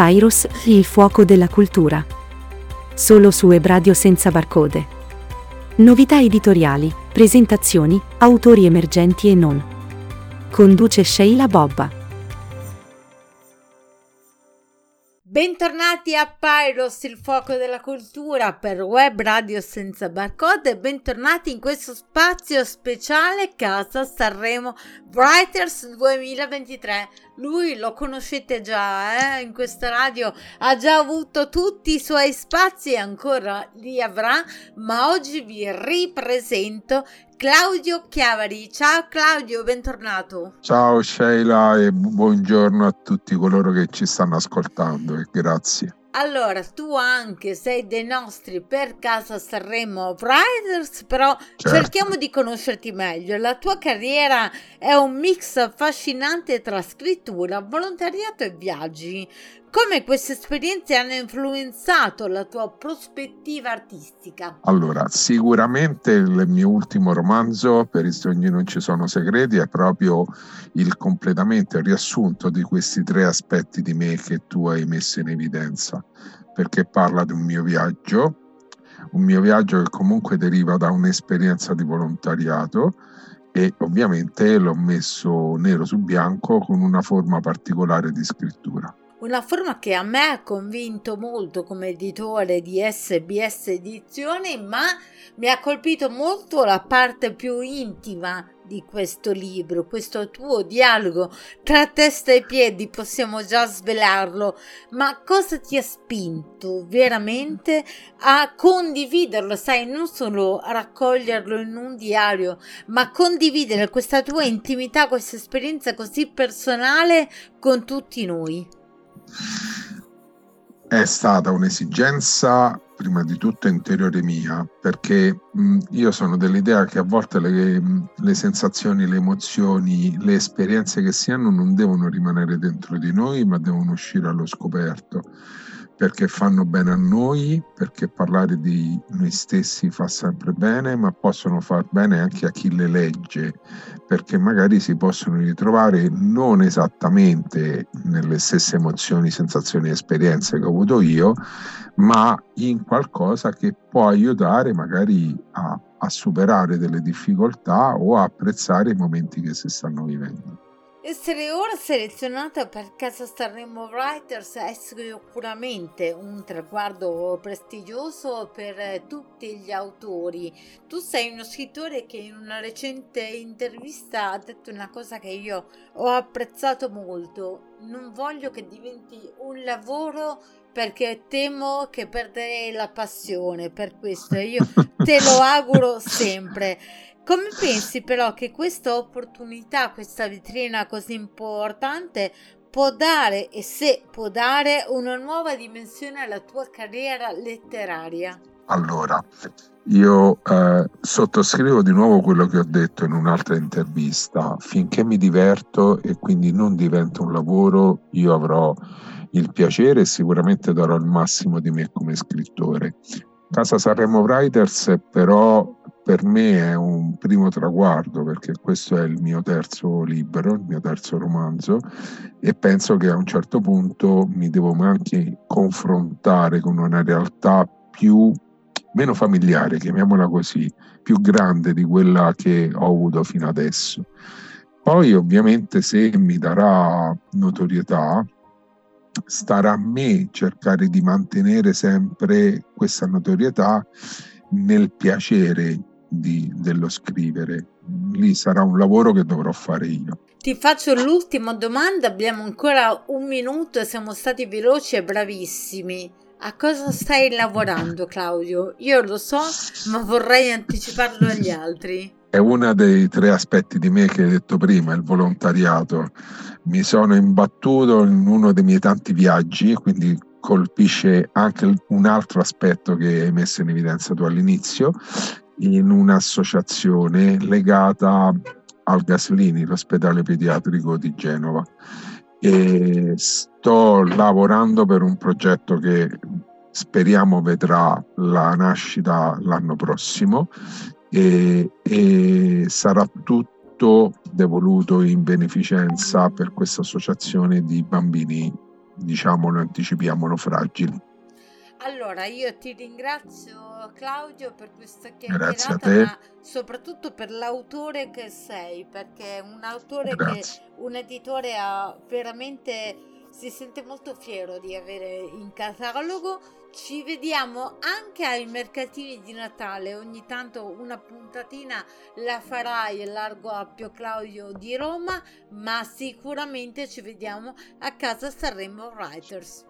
Papyrus, il fuoco della cultura. Solo su Ebradio senza barcode. Novità editoriali, presentazioni, autori emergenti e non. Conduce Sheila Bobba. Bentornati a Pyros, il fuoco della cultura per web radio senza barcode. Bentornati in questo spazio speciale Casa Sanremo Writers 2023. Lui lo conoscete già, eh? in questa radio ha già avuto tutti i suoi spazi e ancora li avrà, ma oggi vi ripresento Claudio Chiavari. Ciao Claudio, bentornato. Ciao Sheila e buongiorno a tutti coloro che ci stanno ascoltando e grazie. Allora, tu anche sei dei nostri per casa Sanremo Riders, però certo. cerchiamo di conoscerti meglio. La tua carriera è un mix affascinante tra scrittura, volontariato e viaggi. Come queste esperienze hanno influenzato la tua prospettiva artistica? Allora, sicuramente il mio ultimo romanzo, Per i sogni non ci sono segreti, è proprio il completamento, il riassunto di questi tre aspetti di me che tu hai messo in evidenza, perché parla di un mio viaggio, un mio viaggio che comunque deriva da un'esperienza di volontariato e ovviamente l'ho messo nero su bianco con una forma particolare di scrittura una forma che a me ha convinto molto come editore di SBS Edizioni, ma mi ha colpito molto la parte più intima di questo libro, questo tuo dialogo tra testa e piedi, possiamo già svelarlo, ma cosa ti ha spinto veramente a condividerlo, sai, non solo a raccoglierlo in un diario, ma condividere questa tua intimità, questa esperienza così personale con tutti noi? È stata un'esigenza prima di tutto interiore mia, perché mh, io sono dell'idea che a volte le, le, sensazioni, le emozioni, le esperienze che si hanno non devono rimanere dentro di noi, ma devono uscire allo scoperto perché fanno bene a noi, perché parlare di noi stessi fa sempre bene, ma possono far bene anche a chi le legge, perché magari si possono ritrovare non esattamente nelle stesse emozioni, sensazioni e esperienze che ho avuto io, ma in qualcosa che può aiutare magari a, a superare delle difficoltà o a apprezzare i momenti che si stanno vivendo. Essere ora selezionata per Casa Sanremo Writers è sicuramente un traguardo prestigioso per tutti gli autori. Tu sei uno scrittore che in una recente intervista ha detto una cosa che io ho apprezzato molto. Non voglio che diventi un lavoro perché temo che perderei la passione per questo io te lo auguro sempre. Come pensi però che questa opportunità, questa vetrina così importante può dare e se può dare una nuova dimensione alla tua carriera letteraria? Allora, io eh, sottoscrivo di nuovo quello che ho detto in un'altra intervista. Finché mi diverto e quindi non diventa un lavoro, io avrò il piacere e sicuramente darò il massimo di me come scrittore. Casa Sanremo Writers però per me è un primo traguardo perché questo è il mio terzo libro, il mio terzo romanzo e penso che a un certo punto mi devo anche confrontare con una realtà più meno familiare, chiamiamola così, più grande di quella che ho avuto fino adesso. Poi ovviamente se mi darà notorietà, starà a me cercare di mantenere sempre questa notorietà nel piacere di, dello scrivere. Lì sarà un lavoro che dovrò fare io. Ti faccio l'ultima domanda, abbiamo ancora un minuto e siamo stati veloci e bravissimi. A cosa stai lavorando Claudio? Io lo so, ma vorrei anticiparlo agli altri. È uno dei tre aspetti di me che hai detto prima, il volontariato. Mi sono imbattuto in uno dei miei tanti viaggi, quindi colpisce anche un altro aspetto che hai messo in evidenza tu all'inizio, in un'associazione legata al Gaslini, l'ospedale pediatrico di Genova. E sto lavorando per un progetto che speriamo vedrà la nascita l'anno prossimo e, e sarà tutto devoluto in beneficenza per questa associazione di bambini diciamolo, anticipiamolo, fragili. Allora, io ti ringrazio Claudio per questa chiacchierata, ma soprattutto per l'autore che sei, perché è un autore Grazie. che un editore ha veramente si sente molto fiero di avere in catalogo. Ci vediamo anche ai mercatini di Natale, ogni tanto una puntatina la farai largo Appio Claudio di Roma, ma sicuramente ci vediamo a casa Sanremo Writers.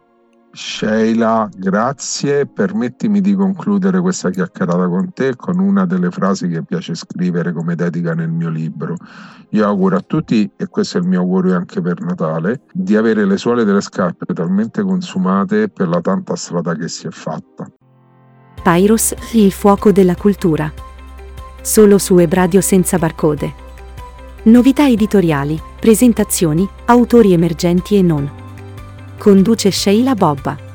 Sheila, grazie. Permettimi di concludere questa chiacchierata con te con una delle frasi che piace scrivere come dedica nel mio libro. Io auguro a tutti, e questo è il mio augurio anche per Natale, di avere le suole delle scarpe talmente consumate per la tanta strada che si è fatta. Pyros, il fuoco della cultura. Solo su Ebradio senza barcode. Novità editoriali, presentazioni, autori emergenti e non. Conduce Sheila Bobba.